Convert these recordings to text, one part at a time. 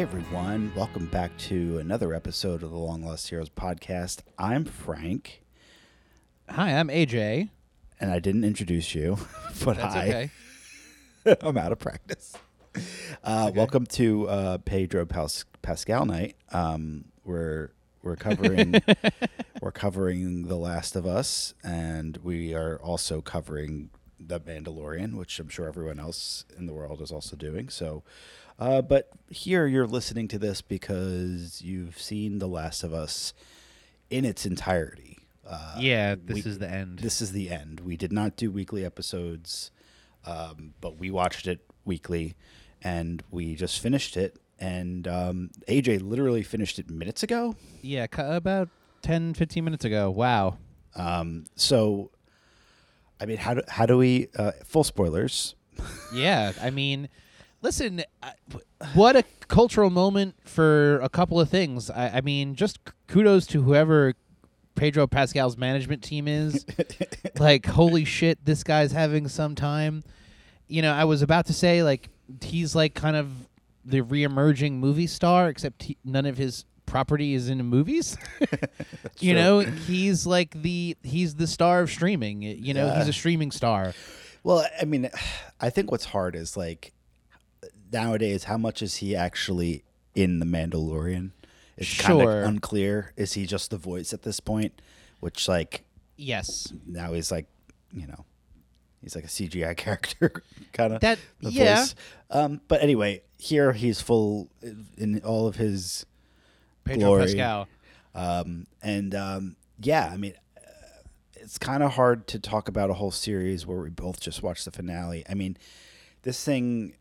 Hey everyone, welcome back to another episode of the Long Lost Heroes podcast. I'm Frank, Hi, I'm AJ. and I didn't introduce you, but That's hi. okay. I'm out of practice. Uh, okay. Welcome to uh, Pedro Pas- Pascal night. Um, we're we're covering we're covering The Last of Us, and we are also covering The Mandalorian, which I'm sure everyone else in the world is also doing. So, uh, but here you're listening to this because you've seen The Last of Us in its entirety. Uh, yeah, this we- is the end. this is the end. We did not do weekly episodes, um, but we watched it weekly, and we just finished it. And um, AJ literally finished it minutes ago. yeah, about 10, 15 minutes ago. Wow. Um, so, I mean, how do how do we? Uh, full spoilers. Yeah, I mean, listen, I- what a cultural moment for a couple of things. I, I mean, just kudos to whoever Pedro Pascal's management team is. like, holy shit, this guy's having some time. You know, I was about to say, like, he's like kind of the re-emerging movie star, except he, none of his property is in movies. you true. know, he's like the he's the star of streaming. You know, he's a streaming star. Well, I mean, I think what's hard is like nowadays, how much is he actually in the Mandalorian? It's kind Sure. of unclear. Is he just the voice at this point? Which, like, Yes. now he's like, you know, he's like a CGI character, kind of. That- the yeah. voice. Um, but anyway, here he's full in all of his Pedro glory. Pascal. Um, and um, yeah, I mean, uh, it's kind of hard to talk about a whole series where we both just watched the finale. I mean, this thing,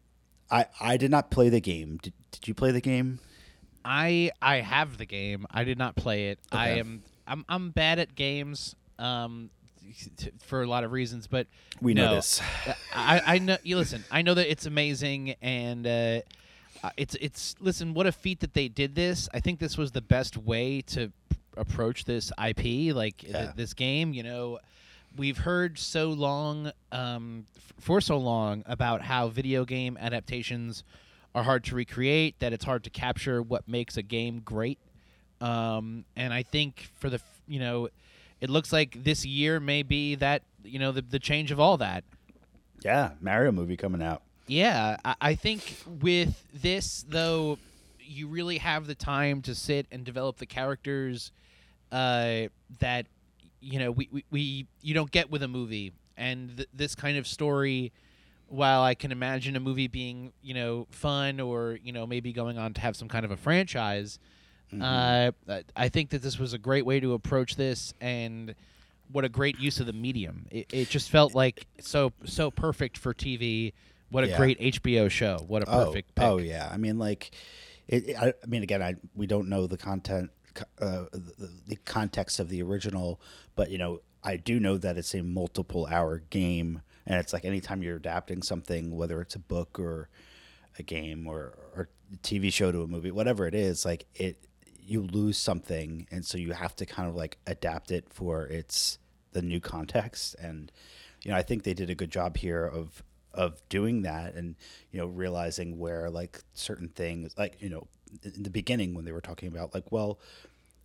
I I did not play the game. Did, did you play the game? I I have the game. I did not play it. I am I'm I'm bad at games um t- for a lot of reasons, but We know no. this. I I know you listen. I know that it's amazing and uh uh, it's it's listen what a feat that they did this. I think this was the best way to approach this IP like th- this game, you know. We've heard so long um f- for so long about how video game adaptations are hard to recreate, that it's hard to capture what makes a game great. Um, and I think for the f- you know, it looks like this year may be that you know the the change of all that. Yeah, Mario movie coming out. Yeah, I, I think with this though, you really have the time to sit and develop the characters uh, that you know we, we, we you don't get with a movie, and th- this kind of story. While I can imagine a movie being you know fun or you know maybe going on to have some kind of a franchise, uh, I- I think that this was a great way to approach this, and what a great use of the medium. It, it just felt like so so perfect for TV. What a Yeah. great HBO show. What a perfect oh, pick. Oh yeah, I mean like, it, it- I, I mean again, I we don't know the content, uh, the, context of the original, but you know I do know that it's a multiple hour game, and it's like anytime you're adapting something, whether it's a book or a game or or TV show to a movie, whatever it is, like it you lose something, and so you have to kind of like adapt it for its the new context, and you know I think they did a good job here of of doing that and you know realizing where like certain things like you know in the beginning when they were talking about like well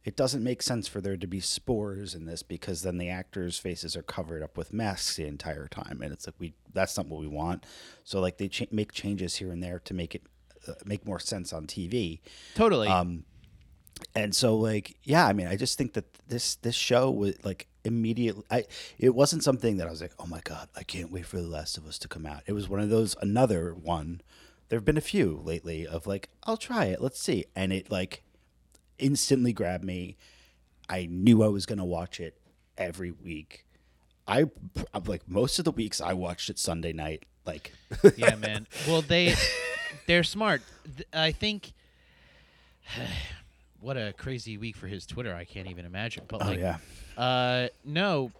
it doesn't make sense for there to be spores in this because then the actors faces are covered up with masks the entire time and it's like we that's not what we want so like they make changes here and there to make it uh, make more sense on TV Totally. um, and so like yeah, I mean, I just think that this this show was like immediately. I it wasn't something that I was like, oh my god, I can't wait for The Last of Us to come out. It was one of those another one. There have been a few lately of like, I'll try it, let's see, and it like instantly grabbed me. I knew I was gonna watch it every week. I like most of the weeks I watched it Sunday night. Like yeah, man. Well, they they're smart. I think. What a crazy week for his Twitter. I can't even imagine. But oh like, yeah, Uh, no.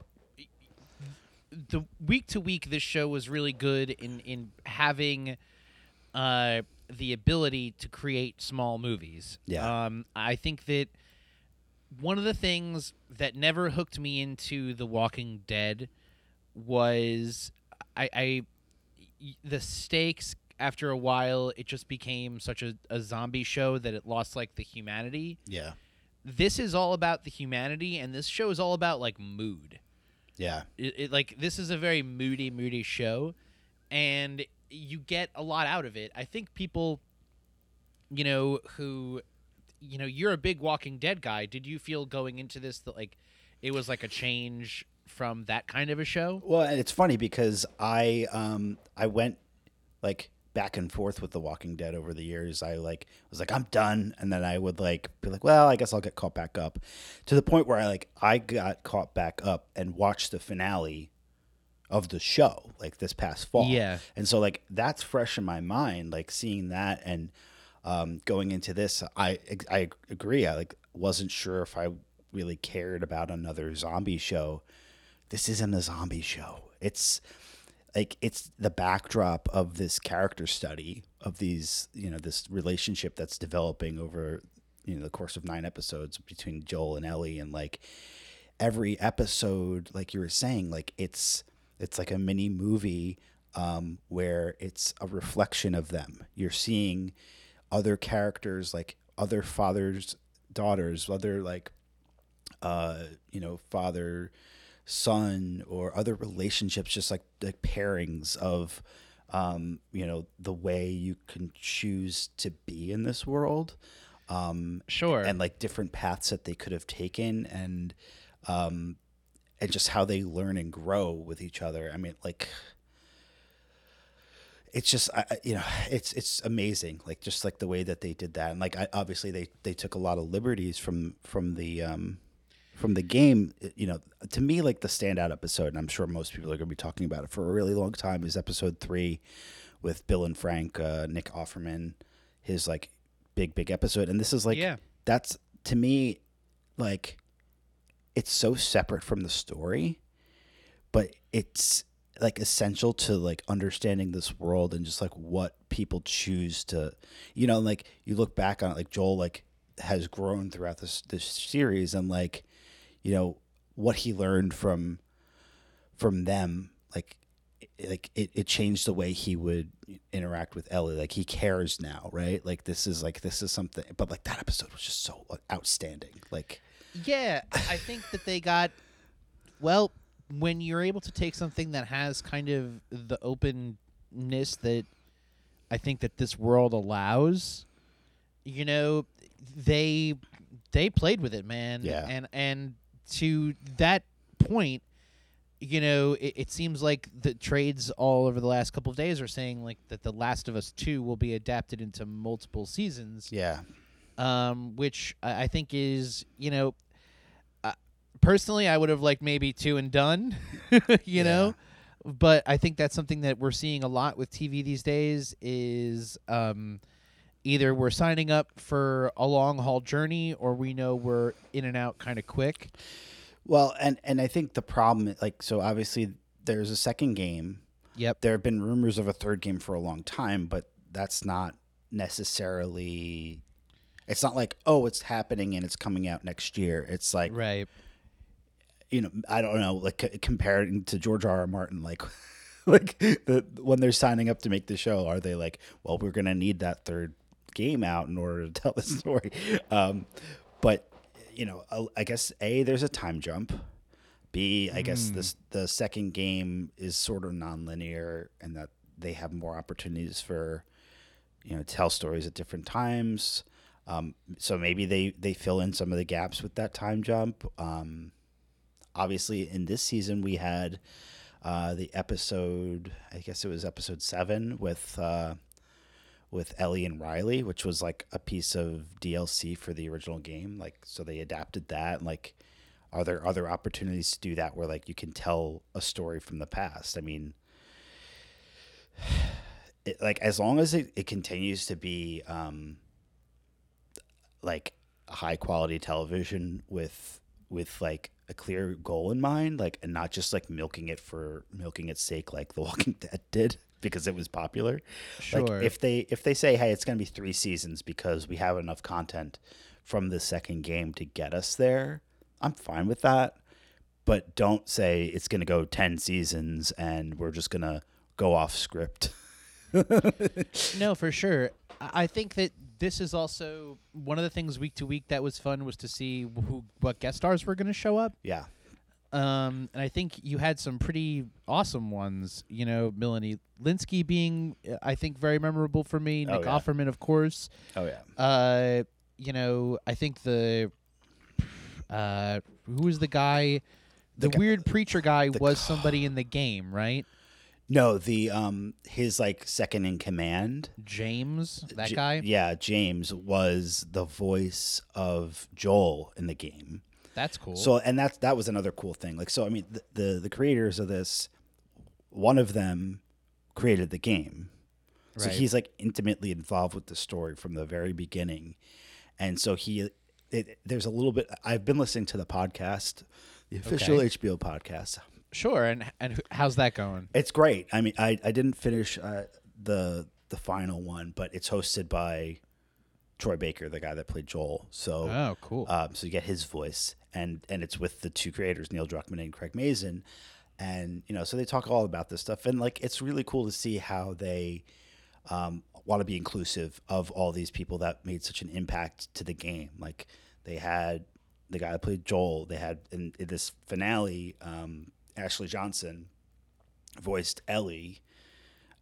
The week to week, this show was really good in in having uh, the ability to create small movies. Yeah. Um, I think that one of the things that never hooked me into The Walking Dead was I, I the stakes after a while it just became such a, a zombie show that it lost like the humanity. Yeah. This is all about the humanity, and this show is all about like mood. Yeah. It, it like this is a very moody, moody show, and you get a lot out of it. I think people, you know, who, you know, you're a big Walking Dead guy. Did you feel going into this that like it was like a change from that kind of a show? Well, it's funny because I um I went like back and forth with The Walking Dead over the years. I like was like I'm done, and then I would like be like, well, I guess I'll get caught back up, to the point where I like I got caught back up and watched the finale of the show like this past fall. Yeah. and so like that's fresh in my mind, like seeing that and um, going into this, I I agree. I like wasn't sure if I really cared about another zombie show. This isn't a zombie show. It's like it's the backdrop of this character study of these you know this relationship that's developing over you know the course of nine episodes between Joel and Ellie. And like every episode like you were saying like it's it's like a mini movie um, where it's a reflection of them. You're seeing other characters like other fathers daughters other like uh you know father son or other relationships just like like pairings of um you know the way you can choose to be in this world um Sure. and like different paths that they could have taken and um and just how they learn and grow with each other i mean like it's just I, I- you know it's it's amazing like just like the way that they did that and like I, obviously they they took a lot of liberties from from the um from the game you know to me like the standout episode and i'm sure most people are going to be talking about it for a really long time is episode three with bill and frank uh, nick offerman his like big big episode and this is like Yeah. that's to me like it's so separate from the story but it's like essential to like understanding this world and just like what people choose to you know like you look back on it like joel like has grown throughout this this series and like you know what he learned from from them like it- like it, it changed the way he would interact with ellie like he cares now right like this is like this is something but like that episode was just so outstanding like Yeah, I think that they got well when you're able to take something that has kind of the openness that I think that this world allows, you know, they they played with it, man. Yeah. And and to that point, you know, it, it seems like the trades all over the last couple of days are saying like that The Last of Us Two will be adapted into multiple seasons. Yeah. Um, which I I think is you know, uh, personally I would have liked maybe two and done, you know, but I think that's something that we're seeing a lot with TV these days is um, either we're signing up for a long haul journey or we know we're in and out kind of quick. Well, and and I think the problem, like, so obviously there's a second game. Yep. There have been rumors of a third game for a long time, but that's not necessarily. It's not like oh, it's happening and it's coming out next year. It's like Right. you know, I don't know, like c- comparing to George R. R. Martin, like. Like the when they're signing up to make the show, are they like, well, we're gonna need that third game out in order to tell the story? Um, but you know, I- I guess a there's a time jump. B, I guess this the second game is sort of nonlinear, and that they have more opportunities for you know tell stories at different times. Um, so maybe they they fill in some of the gaps with that time jump. Um, obviously, in this season we had uh, the episode. I guess it was episode seven with. Uh, with Ellie and Riley, which was like a piece of DLC for the original game. Like, so they adapted that. Like, are there other opportunities to do that where like you can tell a story from the past? I mean, it, like as long as it, it continues to be um, like high quality television with with like a clear goal in mind, like and not just like milking it for milking its sake, like The Walking Dead did because it was popular. Sure. Like if they if they say, hey, it's gonna be three seasons because we have enough content from the second game to get us there, I'm fine with that. But don't say it's gonna go ten seasons and we're just gonna go off script no, for sure. I I think that this is also one of the things week to week that was fun was to see who what guest stars were going to show up. yeah. Um, and I think you had some pretty awesome ones. You know, Melanie Lynskey being, uh, I think, very memorable for me. Oh, Nick yeah. Offerman, of course. Oh yeah. Uh, you know, I think the, uh, who was the guy? The The, guy- weird preacher guy was somebody in the game, right? No, the um his like second in command. James, that J- guy. Yeah, James was the voice of Joel in the game. That's cool. So and that's that was another cool thing. Like so I mean the, the the creators of this one of them created the game. So Right. he's like intimately involved with the story from the very beginning. And so he it, there's a little bit I've been listening to the podcast, the official Okay. HBO podcast. sure. And and how's that going? It's great. I mean, I, I didn't finish uh, the the final one, but it's hosted by Troy Baker, the guy that played Joel. So Oh, cool. um, so you get his voice, and and it's with the two creators, Neil Druckmann and Craig Mazin, and you know, so they talk all about this stuff, and like it's really cool to see how they um, want to be inclusive of all these people that made such an impact to the game. Like they had the guy that played Joel. They had in, in this finale, um, Ashley Johnson voiced Ellie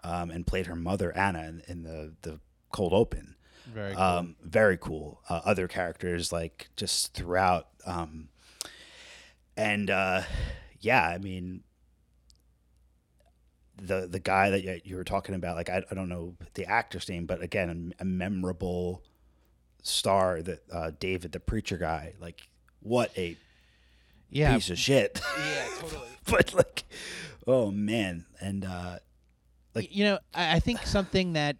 um, and played her mother Anna in, in the the cold open. Very cool. Um, very cool. Uh, other characters like just throughout, um, and uh, yeah, I mean, the the guy that you, were talking about, like I, I don't know the actor's name, but again, a, a memorable star that uh, David, the preacher guy, like what a yeah. piece of shit. Yeah, totally. but like, oh man, and uh, like- you know, I, I think something that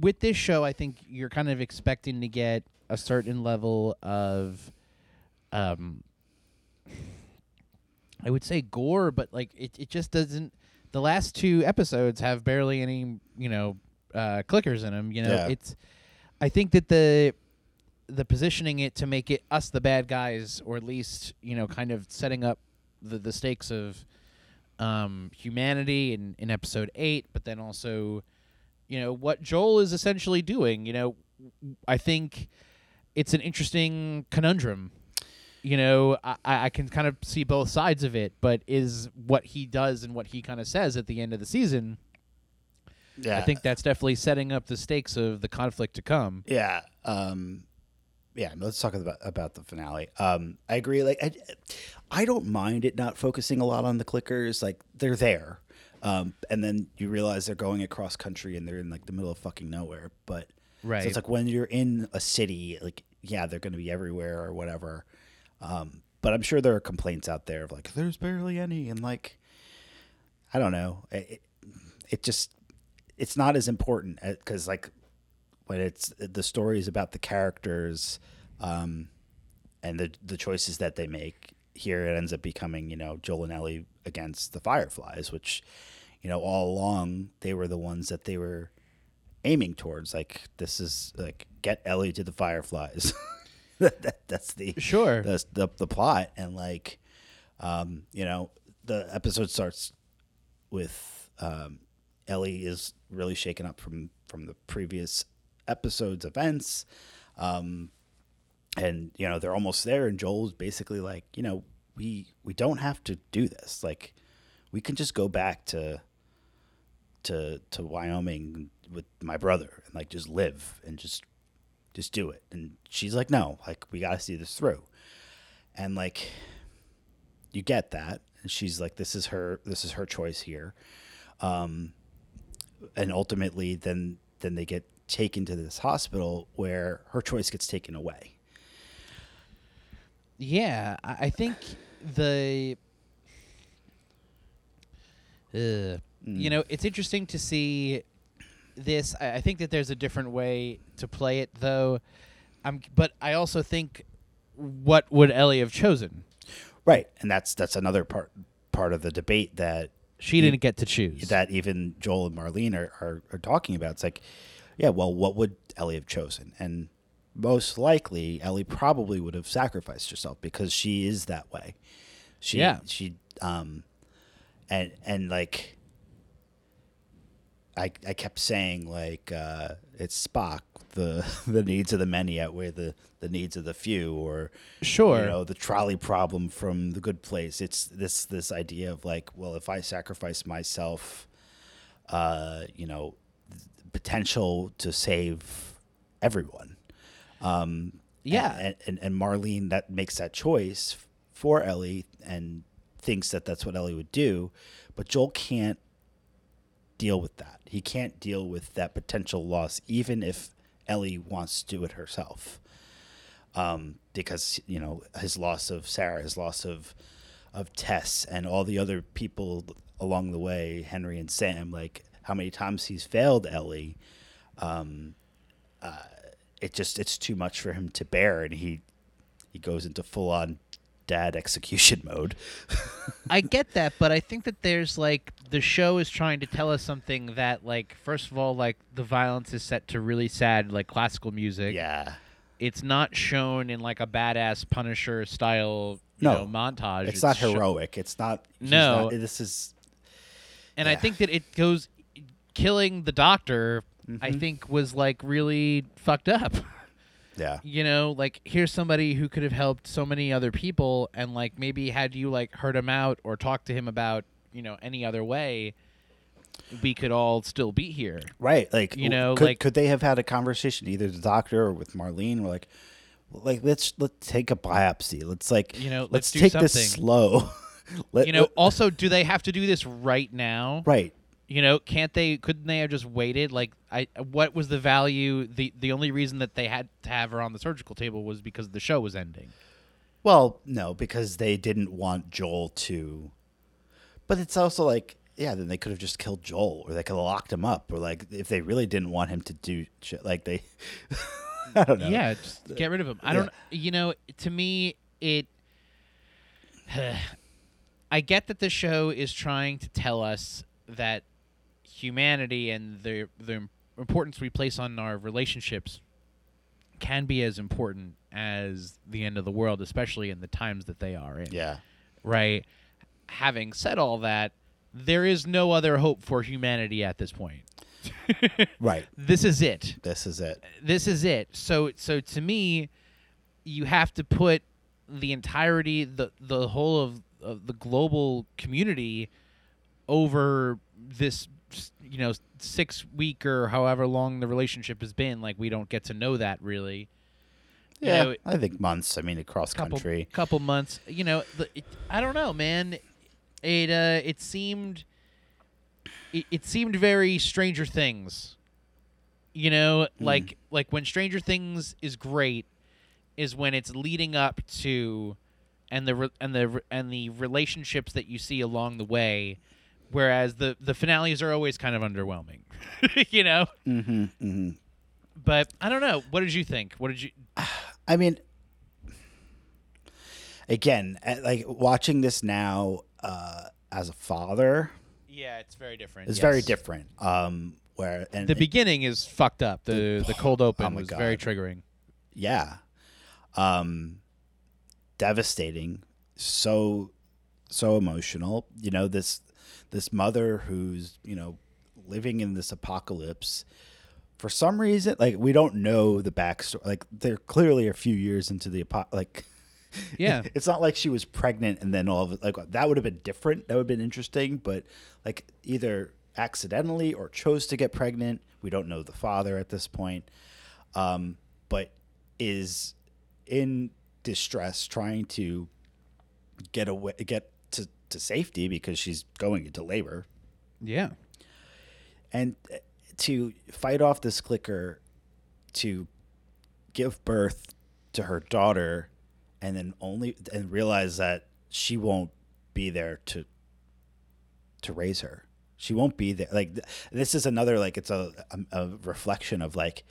with this show, I think you're kind of expecting to get a certain level of, um, I would say gore, but like it, it just doesn't. The last two episodes have barely any, you know, uh, clickers in them. You know, Yeah. it's. I think that the the positioning it to make it us the bad guys, or at least you know, kind of setting up the the stakes of um, humanity in in episode eight, but then also, you know, what Joel is essentially doing. You know, I think it's an interesting conundrum. You know, I, I can kind of see both sides of it, but is what he does and what he kind of says at the end of the season. yeah, I think that's definitely setting up the stakes of the conflict to come. Yeah. Um, yeah. Let's talk about about the finale. Um, I agree. Like, I, I don't mind it not focusing a lot on the clickers. Like, they're there, um, and then you realize they're going across country and they're in like the middle of fucking nowhere. But right, so it's like when you're in a city, like yeah, they're going to be everywhere or whatever. Um, but I'm sure there are complaints out there of like there's barely any, and like I don't know. It, it, it just it's not as important because like when it's the stories about the characters um, and the the choices that they make. Here it ends up becoming you know Joel and Ellie against the Fireflies, which you know all along they were the ones that they were aiming towards. Like this is like get Ellie to the Fireflies. that, that, that's the Sure. that's the the plot and like um, you know the episode starts with um, Ellie is really shaken up from from the previous episode's events. Um, and you know they're almost there and Joel's basically like, you know, we we don't have to do this. Like we can just go back to to to Wyoming with my brother and like just live and just just do it. And she's like, no, like we got to see this through. And like you get that and she's like this is her this is her choice here. Um and ultimately then then they get taken to this hospital where her choice gets taken away. Yeah, I I think the. Uh, You know, it's interesting to see this. I, I think that there's a different way to play it, though. I'm, but I also think, what would Ellie have chosen? Right. And that's that's another part part of the debate that She didn't get to choose. that even Joel and Marlene are, are, are talking about. It's like, yeah, well, what would Ellie have chosen? And most likely, Ellie probably would have sacrificed herself because she is that way. She, Yeah. She, um, and and like, I, I kept saying like uh, it's Spock the the needs of the many outweigh the the needs of the few or Sure. you know the trolley problem from the good place it's this this idea of like well if I sacrifice myself uh you know potential to save everyone um Yeah. and, and and Marlene that makes that choice for Ellie and thinks that that's what Ellie would do but Joel can't deal with that. He can't deal with that potential loss, even if Ellie wants to do it herself. Um, because you know his loss of Sarah, his loss of of Tess, and all the other people along the way, Henry and Sam. Like how many times he's failed Ellie. Um, uh, it just it's too much for him to bear, and he he goes into full on dad execution mode. I get that, but I think that there's like the show is trying to tell us something that like first of all like the violence is set to really sad like classical music. yeah. It's not shown in like a badass Punisher style you No. know, montage. It's, not sho- heroic. It's not. No. not- this is. and I think that it goes killing the doctor I Mhm. think was like really fucked up. Yeah. you know, like here's somebody who could have helped so many other people and like maybe had you like heard him out or talked to him about, you know, any other way, we could all still be here. Right. Like You know, could, like- could they have had a conversation either the doctor or with Marlene? We're like, like let's let's take a biopsy. Let's like You know, let's, let's do take something. this slow. Let, You know, let- also do they have to do this right now? right. You know, can't they couldn't they have just waited? Like I what was the value the the only reason that they had to have her on the surgical table was because the show was ending. Well, no, because they didn't want Joel to. But it's also like, yeah, then they could have just killed Joel, or they could have locked him up, or like if they really didn't want him to do shit, like they. I don't know. Yeah, just get rid of him. I don't. You know, to me, it. I get that the show is trying to tell us that humanity and the the importance we place on our relationships can be as important as the end of the world, especially in the times that they are in. Yeah. Right. Having said all that, there is no other hope for humanity at this point. Right. This is it This is it. this is it. So so to me, you have to put the entirety, the the whole of, of the global community over this you know six week or however long the relationship has been like we don't get to know that really You Yeah. know, I think months. I mean, across couple country. couple months you know the, it, i don't know man it uh it seemed it, it seemed very stranger things you know Mm. like like when stranger things is great is when it's leading up to and the re- and the re- and the relationships that you see along the way whereas the the finales are always kind of underwhelming you know Mm-hmm. Mm-hmm. but i don't know what did you think what did you I mean, again, uh, like watching this now uh, as a father yeah it's very different is very different. Um, where and the beginning is fucked up. The the cold open Oh was very triggering. yeah, um, devastating. So so emotional. You know this this mother who's you know living in this apocalypse. For some reason, like we don't know the backstory. Like they're clearly a few years into the apo- like. Yeah. it's not like she was pregnant and then all of it like that would have been different. That would have been interesting, but like either accidentally or chose to get pregnant. We don't know the father at this point, um, but is in distress, trying to get away, get to, safety because she's going into labor, Yeah. and uh, to fight off this clicker, to give birth to her daughter, and then only and realize that she won't be there to to raise her. She won't be there. Like th- this is another like it's a a, a reflection of like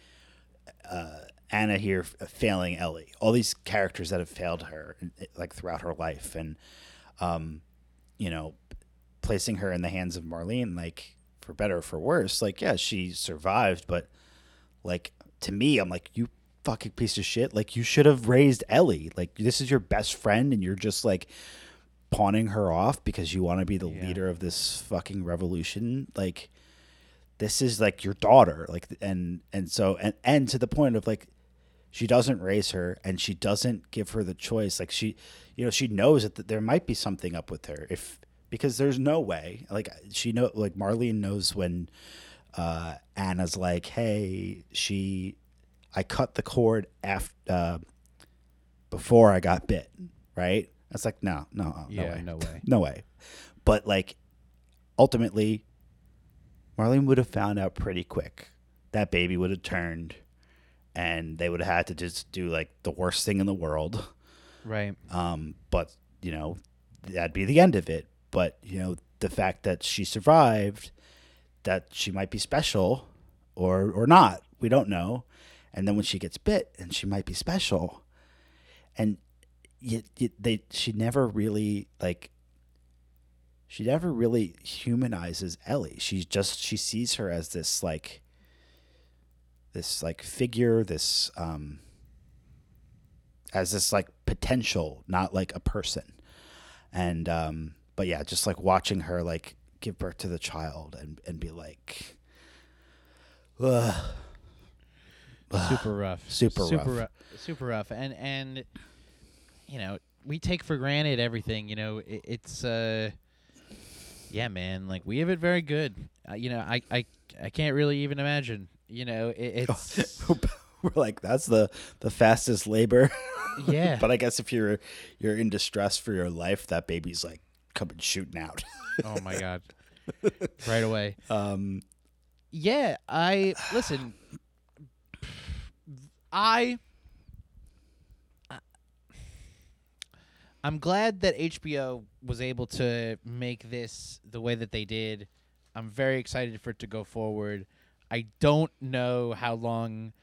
uh, Anna here failing Ellie. All these characters that have failed her like throughout her life, and um, you know, placing her in the hands of Marlene, like for better or for worse. Like yeah, she survived, but like to me, I'm like you fucking piece of shit. Like you should have raised Ellie. Like this is your best friend, and you're just like pawning her off because you want to be the Yeah. leader of this fucking revolution. Like this is like your daughter like and and so and and to the point of like she doesn't raise her and she doesn't give her the choice. Like she you know she knows that there might be something up with her if because there's no way. Like she know like marlene knows when uh anna's like hey she i cut the cord after uh before i got bit right? It's like no no no Yeah, way. no way. no way. But like ultimately marlene would have found out pretty quick. That baby would have turned and they would have had to just do like the worst thing in the world Right. um, but you know that'd be the end of it but you know the fact that she survived that she might be special or or not we don't know and then when she gets bit and she might be special and you, you, they she never really like she never really humanizes Ellie. She just she sees her as this like this like figure, this um as this like potential, not like a person. And um but yeah, just like watching her like give birth to the child and and be like Ugh. super rough. Super super rough. rou- super rough. And and you know, we take for granted everything. You know, it, it's uh, yeah, man. Like we have it very good. Uh, you know, I I I can't really even imagine. You know, it, it's We're like that's the the fastest labor. yeah. but I guess if you're you're in distress for your life, that baby's like coming shooting out. oh my god. right away. um, Yeah, I listen. I I'm glad that HBO was able to make this the way that they did. I'm very excited for it to go forward. I don't know how long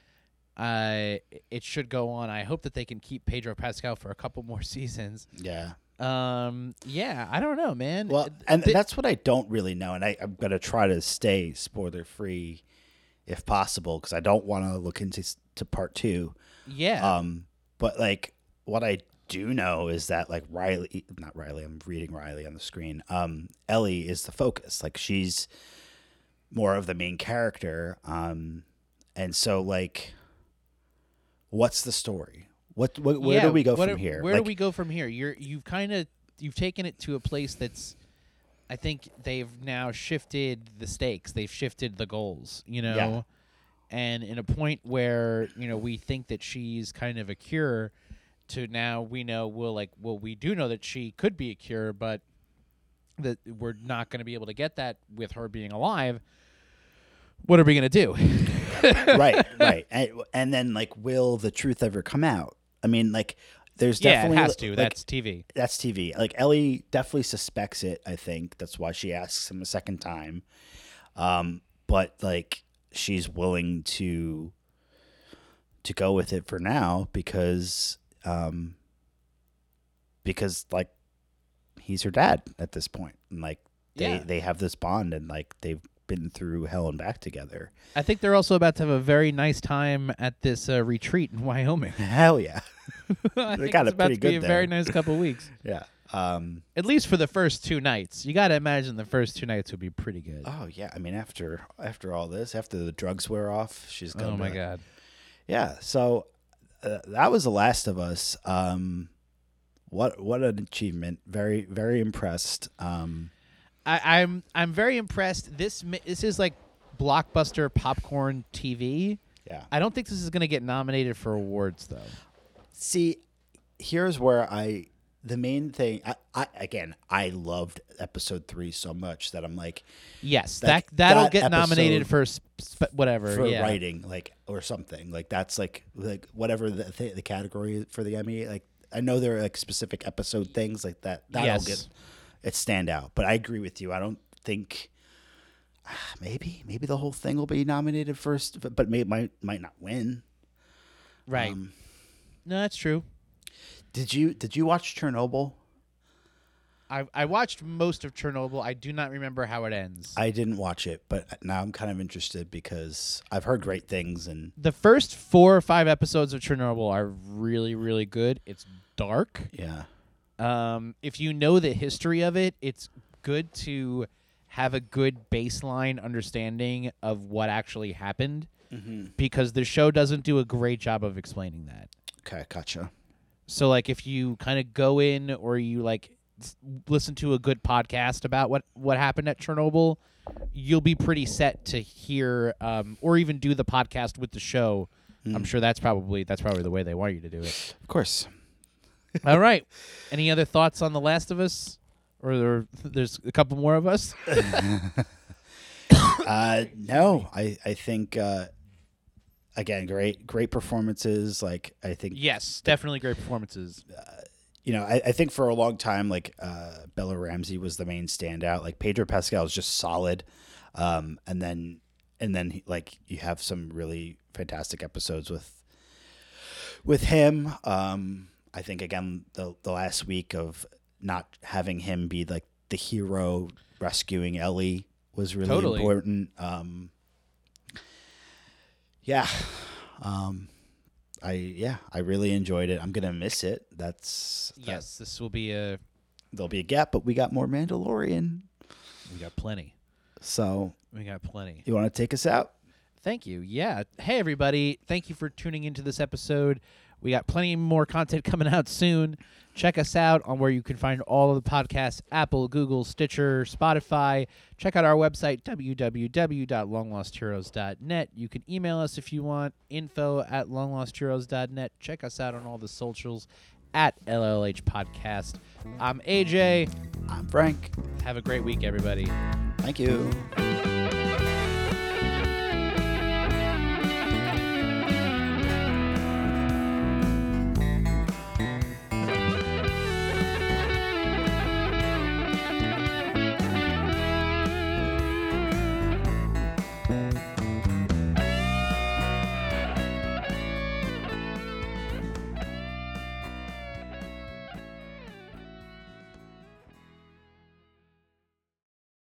uh, it should go on. I hope that they can keep Pedro Pascal for a couple more seasons. yeah. Um, yeah, I don't know, man. Well, and th- that's what I don't really know, and I, I'm gonna try to stay spoiler free, if possible, because I don't want to look into to part two. yeah, Um, but like what I do know is that like Riley, not Riley, I'm reading Riley on the screen. Um, Ellie is the focus. Like she's more of the main character. Um, and so like, what's the story? What, what where Yeah, do we go from do- here? Where like, do we go from here? You're you've kind of you've taken it to a place that's I think they've now shifted the stakes. They've shifted the goals, you know. Yeah. And in a point where, you know, we think that she's kind of a cure to now we know well like well we do know that she could be a cure, but that we're not going to be able to get that with her being alive. What are we going to do? right, right, and, and then like, will the truth ever come out? I mean, like, there's definitely. yeah, it has to. like, That's TV. that's TV. Like Ellie definitely suspects it. I think that's why she asks him a second time. Um, but like she's willing to to go with it for now because um because like he's her dad at this point and like they Yeah. they have this bond and like they've been through hell and back together. I think they're also about to have a very nice time at this uh, retreat in Wyoming. Hell yeah. Think got it's it about pretty to be a good very nice couple weeks. Yeah. Um At least for the first two nights. You got to imagine the first two nights would be pretty good. Oh yeah, I mean after after all this, after the drugs wear off, she's going. oh my god. Yeah, so uh, that was The Last of Us. Um, what what an achievement! Very very impressed. Um, I, I'm I'm very impressed. This this is like blockbuster popcorn TV. yeah. I don't think this is going to get nominated for awards though. See, here's where I the main thing. I, I again, I loved episode three so much that I'm like Yes, That- that, that'll that get nominated for sp- whatever. for yeah. writing, like or something like that's like like whatever the th- the category for the Emmy. Like I know there are like specific episode things like that. That'll Yes. get it stand out. But I agree with you. I don't think ah, maybe maybe the whole thing will be nominated first, but, but may, might might not win. Right. Um, no, that's true. did you did you watch Chernobyl? I I watched most of Chernobyl. I do not remember how it ends. I didn't watch it, but now I'm kind of interested because I've heard great things and the first four or five episodes of Chernobyl are really, really good. It's dark. yeah. Um, if you know the history of it, it's good to have a good baseline understanding of what actually happened Mm-hmm. because the show doesn't do a great job of explaining that. Okay, gotcha. So like if you kind of go in or you like s- listen to a good podcast about what what happened at Chernobyl, you'll be pretty set to hear um, or even do the podcast with the show. I'm Mm. sure that's probably that's probably the way they want you to do it. Of course. All right. Any other thoughts on The Last of Us? Or there, there's a couple more of us. uh, no, I I think uh, again, great great performances. Like I think yes, definitely great performances. you know, I, I think for a long time, like uh, Bella Ramsey was the main standout. Like Pedro Pascal is just solid, um, and then and then like you have some really fantastic episodes with with him. Um, I think again the the last week of not having him be like the hero rescuing Ellie was really Totally. important. Um, yeah. Um, I yeah, I really enjoyed it. I'm gonna miss it. That's that- Yes, this will be a there'll be a gap, but we got more Mandalorian. we got plenty. So We got plenty. you want to take us out? Thank you. Yeah. Hey, everybody. Thank you for tuning into this episode. We got plenty more content coming out soon. Check us out on where you can find all of the podcasts Apple, Google, Stitcher, Spotify. Check out our website, www.longlostheroes.net. You can email us if you want, info at longlostheroes.net. Check us out on all the socials at LLH Podcast. I'm AJ. I'm Frank. Have a great week, everybody. Thank you.